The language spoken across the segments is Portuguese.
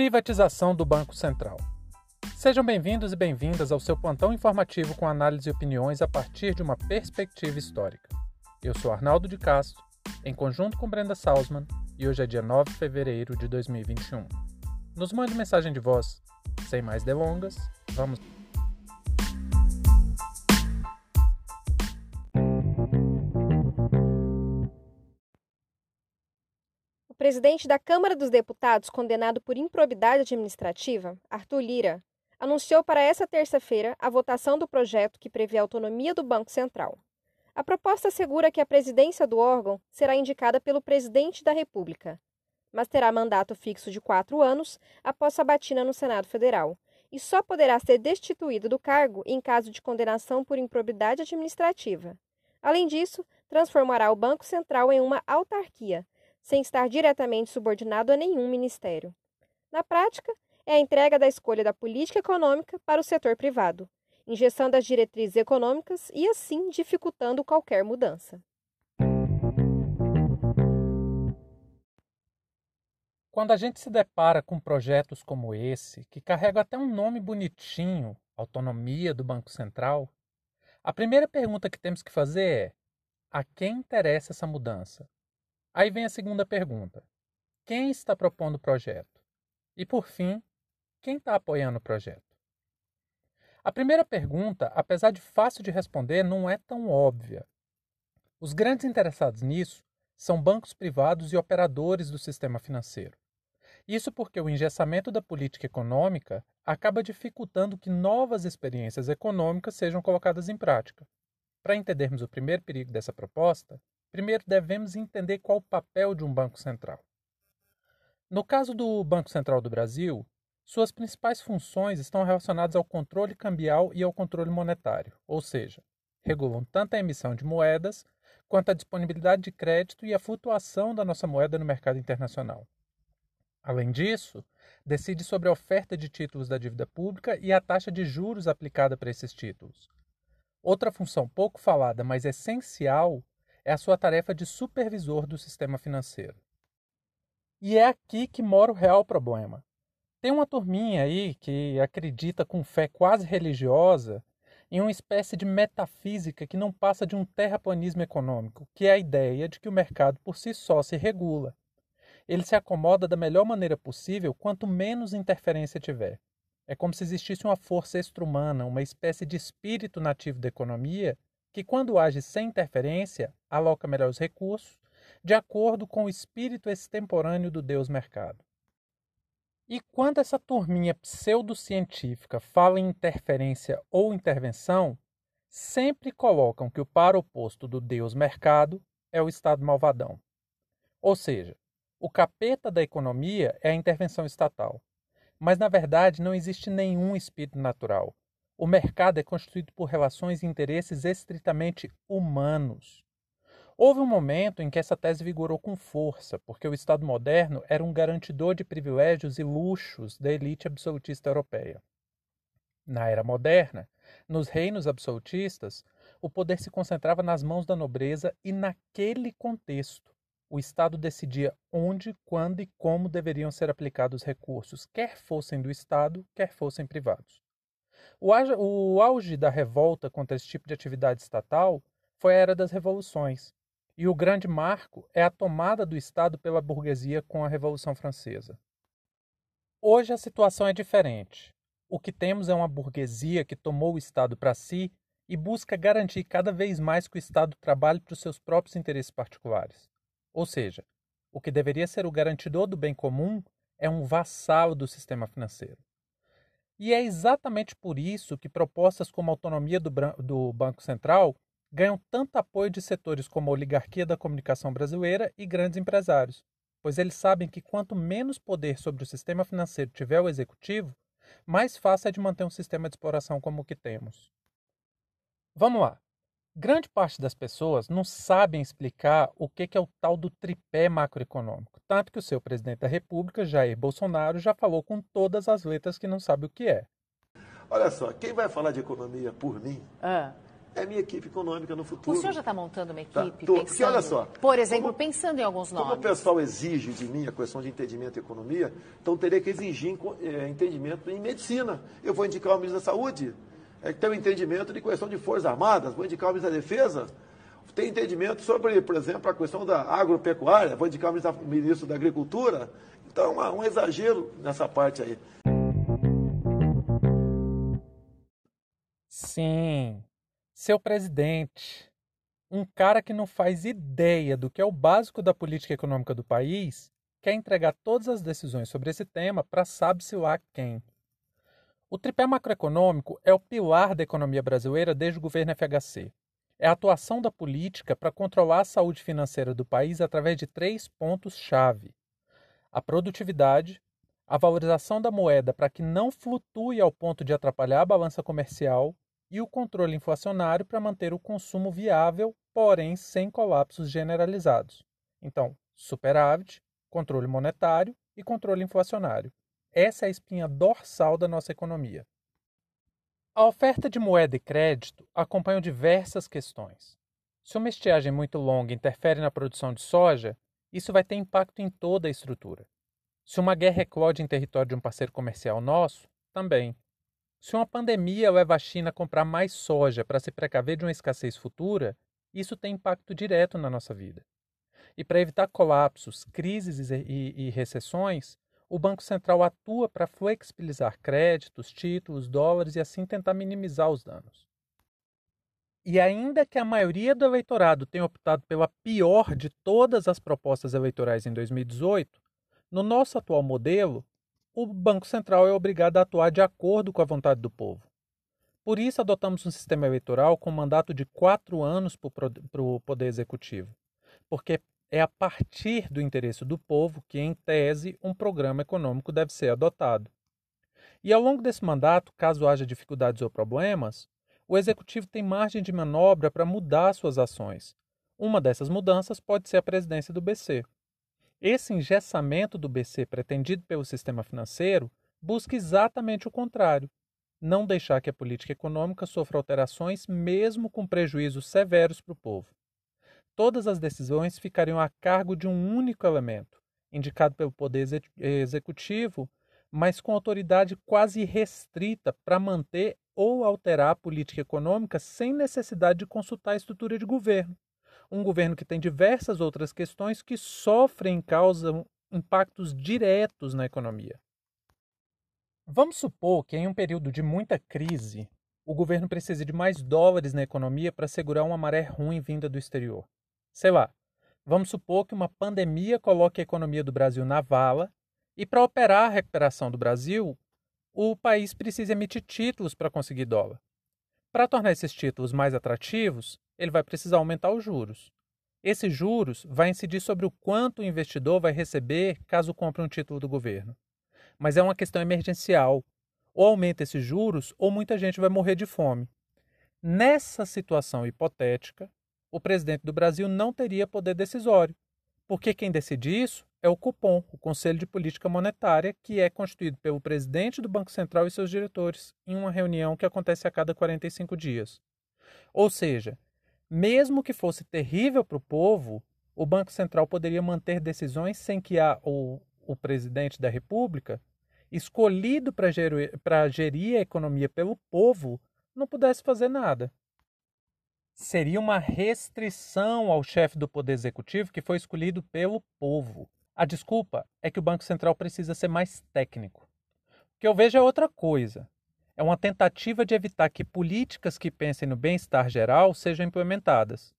Privatização do Banco Central. Sejam bem-vindos e bem-vindas ao seu plantão informativo com análise e opiniões a partir de uma perspectiva histórica. Eu sou Arnaldo de Castro, em conjunto com Brenda Salzman, e hoje é dia 9 de fevereiro de 2021. Nos mande mensagem de voz. Sem mais delongas, vamos. Presidente da Câmara dos Deputados, condenado por improbidade administrativa, Arthur Lira, anunciou para essa terça-feira a votação do projeto que prevê a autonomia do Banco Central. A proposta assegura que a presidência do órgão será indicada pelo presidente da República, mas terá mandato fixo de quatro anos após sabatina no Senado Federal e só poderá ser destituído do cargo em caso de condenação por improbidade administrativa. Além disso, transformará o Banco Central em uma autarquia, sem estar diretamente subordinado a nenhum ministério. Na prática, é a entrega da escolha da política econômica para o setor privado, engessando as diretrizes econômicas e, assim, dificultando qualquer mudança. Quando a gente se depara com projetos como esse, que carregam até um nome bonitinho, autonomia do Banco Central, a primeira pergunta que temos que fazer é: a quem interessa essa mudança? Aí vem a segunda pergunta: quem está propondo o projeto? E por fim, quem está apoiando o projeto? A primeira pergunta, apesar de fácil de responder, não é tão óbvia. Os grandes interessados nisso são bancos privados e operadores do sistema financeiro. Isso porque o engessamento da política econômica acaba dificultando que novas experiências econômicas sejam colocadas em prática. Para entendermos o primeiro perigo dessa proposta, primeiro devemos entender qual o papel de um banco central. No caso do Banco Central do Brasil, suas principais funções estão relacionadas ao controle cambial e ao controle monetário, ou seja, regulam tanto a emissão de moedas quanto a disponibilidade de crédito e a flutuação da nossa moeda no mercado internacional. Além disso, decide sobre a oferta de títulos da dívida pública e a taxa de juros aplicada para esses títulos. Outra função pouco falada, mas essencial, é a sua tarefa de supervisor do sistema financeiro. E é aqui que mora o real problema. Tem uma turminha aí que acredita com fé quase religiosa em uma espécie de metafísica que não passa de um terraplanismo econômico, que é a ideia de que o mercado por si só se regula. Ele se acomoda da melhor maneira possível quanto menos interferência tiver. É como se existisse uma força extra-humana, uma espécie de espírito nativo da economia, que, quando age sem interferência, aloca melhor os recursos, de acordo com o espírito extemporâneo do Deus mercado. E quando essa turminha pseudocientífica fala em interferência ou intervenção, sempre colocam que o par oposto do Deus mercado é o Estado malvadão. Ou seja, o capeta da economia é a intervenção estatal. Mas na verdade não existe nenhum espírito natural. O mercado é constituído por relações e interesses estritamente humanos. Houve um momento em que essa tese vigorou com força, porque o Estado moderno era um garantidor de privilégios e luxos da elite absolutista europeia. Na era moderna, nos reinos absolutistas, o poder se concentrava nas mãos da nobreza e, naquele contexto, o Estado decidia onde, quando e como deveriam ser aplicados os recursos, quer fossem do Estado, quer fossem privados. O auge da revolta contra esse tipo de atividade estatal foi a era das revoluções, e o grande marco é a tomada do Estado pela burguesia com a Revolução Francesa. Hoje a situação é diferente. O que temos é uma burguesia que tomou o Estado para si e busca garantir cada vez mais que o Estado trabalhe para os seus próprios interesses particulares. Ou seja, o que deveria ser o garantidor do bem comum é um vassalo do sistema financeiro. E é exatamente por isso que propostas como a autonomia do, do Banco Central ganham tanto apoio de setores como a oligarquia da comunicação brasileira e grandes empresários, pois eles sabem que quanto menos poder sobre o sistema financeiro tiver o executivo, mais fácil é de manter um sistema de exploração como o que temos. Vamos lá. Grande parte das pessoas não sabem explicar o que é o tal do tripé macroeconômico, tanto que o seu presidente da República, Jair Bolsonaro, já falou com todas as letras que não sabe o que é. Olha só, quem vai falar de economia por mim ah é minha equipe econômica no futuro. O senhor já está montando uma Tá, equipe? tô- pensando, porque olha só, Por exemplo, como- pensando em alguns Como o nomes. pessoal exige de mim a questão de entendimento em economia, então teria que exigir eh, entendimento em medicina. Eu vou indicar o ministro da Saúde, é, tem um entendimento de questão de Forças Armadas, vou indicar o ministro da Defesa, tem entendimento sobre, por exemplo, a questão da agropecuária, vou indicar o ministro da, ministro da Agricultura. Então, é uma- um exagero nessa parte aí. Sim, seu presidente, um cara que não faz ideia do que é o básico da política econômica do país, quer entregar todas as decisões sobre esse tema para sabe-se lá quem. O tripé macroeconômico é o pilar da economia brasileira desde o governo FHC. É a atuação da política para controlar a saúde financeira do país através de três pontos-chave: a produtividade, a valorização da moeda para que não flutue ao ponto de atrapalhar a balança comercial e o controle inflacionário para manter o consumo viável, porém sem colapsos generalizados. Então, superávit, controle monetário e controle inflacionário. Essa é a espinha dorsal da nossa economia. A oferta de moeda e crédito acompanha diversas questões. Se uma estiagem muito longa interfere na produção de soja, isso vai ter impacto em toda a estrutura. Se uma guerra eclode em território de um parceiro comercial nosso, também. Se uma pandemia leva a China a comprar mais soja para se precaver de uma escassez futura, isso tem impacto direto na nossa vida. E para evitar colapsos, crises e, e, e recessões, o Banco Central atua para flexibilizar créditos, títulos, dólares e assim tentar minimizar os danos. E ainda que a maioria do eleitorado tenha optado pela pior de todas as propostas eleitorais em 2018, no nosso atual modelo, o Banco Central é obrigado a atuar de acordo com a vontade do povo. Por isso, adotamos um sistema eleitoral com mandato de quatro anos para o Poder Executivo, porque é a partir do interesse do povo que, em tese, um programa econômico deve ser adotado. E ao longo desse mandato, caso haja dificuldades ou problemas, o Executivo tem margem de manobra para mudar suas ações. Uma dessas mudanças pode ser a presidência do BC. Esse engessamento do BC pretendido pelo sistema financeiro busca exatamente o contrário: não deixar que a política econômica sofra alterações, mesmo com prejuízos severos para o povo. Todas as decisões ficariam a cargo de um único elemento, indicado pelo Poder Executivo, mas com autoridade quase restrita para manter ou alterar a política econômica sem necessidade de consultar a estrutura de governo um governo que tem diversas outras questões que sofrem e causam impactos diretos na economia. Vamos supor que em um período de muita crise, o governo precise de mais dólares na economia para segurar uma maré ruim vinda do exterior. Sei lá, vamos supor que uma pandemia coloque a economia do Brasil na vala e para operar a recuperação do Brasil, o país precisa emitir títulos para conseguir dólar. Para tornar esses títulos mais atrativos, ele vai precisar aumentar os juros. Esses juros vai incidir sobre o quanto o investidor vai receber caso compre um título do governo. Mas é uma questão emergencial. Ou aumenta esses juros, ou muita gente vai morrer de fome. Nessa situação hipotética, o presidente do Brasil não teria poder decisório, porque quem decide isso é o Cupom, o Conselho de Política Monetária, que é constituído pelo presidente do Banco Central e seus diretores, em uma reunião que acontece a cada 45 dias. Ou seja, mesmo que fosse terrível para o povo, o Banco Central poderia manter decisões sem que a, o, o presidente da República, escolhido para gerir, gerir a economia pelo povo, não pudesse fazer nada. Seria uma restrição ao chefe do Poder Executivo que foi escolhido pelo povo. A desculpa é que o Banco Central precisa ser mais técnico. O que eu vejo é outra coisa. É uma tentativa de evitar que políticas que pensem no bem-estar geral sejam implementadas.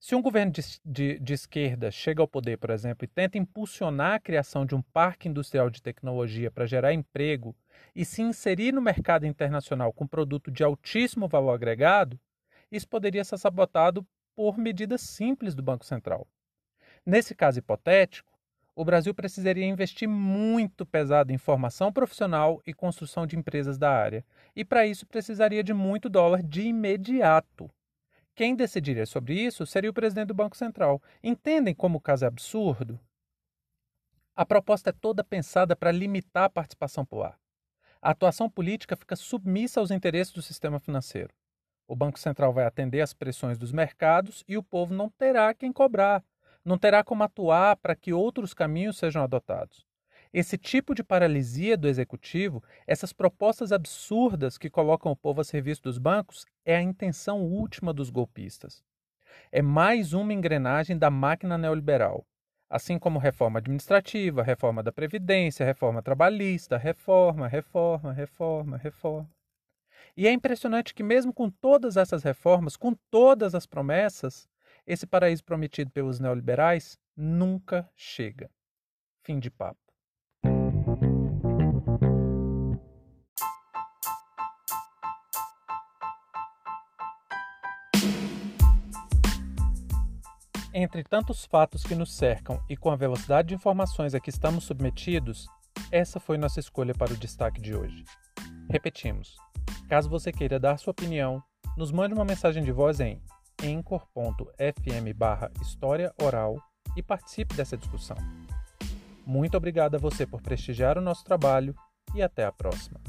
Se um governo de, de, de, esquerda chega ao poder, por exemplo, e tenta impulsionar a criação de um parque industrial de tecnologia para gerar emprego e se inserir no mercado internacional com produto de altíssimo valor agregado, isso poderia ser sabotado por medidas simples do Banco Central. Nesse caso hipotético, o Brasil precisaria investir muito pesado em formação profissional e construção de empresas da área, e para isso precisaria de muito dólar de imediato. Quem decidiria sobre isso seria o presidente do Banco Central. Entendem como o caso é absurdo? A proposta é toda pensada para limitar a participação popular. A atuação política fica submissa aos interesses do sistema financeiro. O Banco Central vai atender às pressões dos mercados e o povo não terá quem cobrar, não terá como atuar para que outros caminhos sejam adotados. Esse tipo de paralisia do executivo, essas propostas absurdas que colocam o povo a serviço dos bancos, é a intenção última dos golpistas. É mais uma engrenagem da máquina neoliberal. Assim como reforma administrativa, reforma da Previdência, reforma trabalhista, reforma, reforma, reforma, reforma. E é impressionante que, mesmo com todas essas reformas, com todas as promessas, esse paraíso prometido pelos neoliberais nunca chega. Fim de papo. Entre tantos fatos que nos cercam e com a velocidade de informações a que estamos submetidos, essa foi nossa escolha para o destaque de hoje. Repetimos: caso você queira dar sua opinião, nos mande uma mensagem de voz em encor.fm história oral e participe dessa discussão. Muito obrigado a você por prestigiar o nosso trabalho e até a próxima.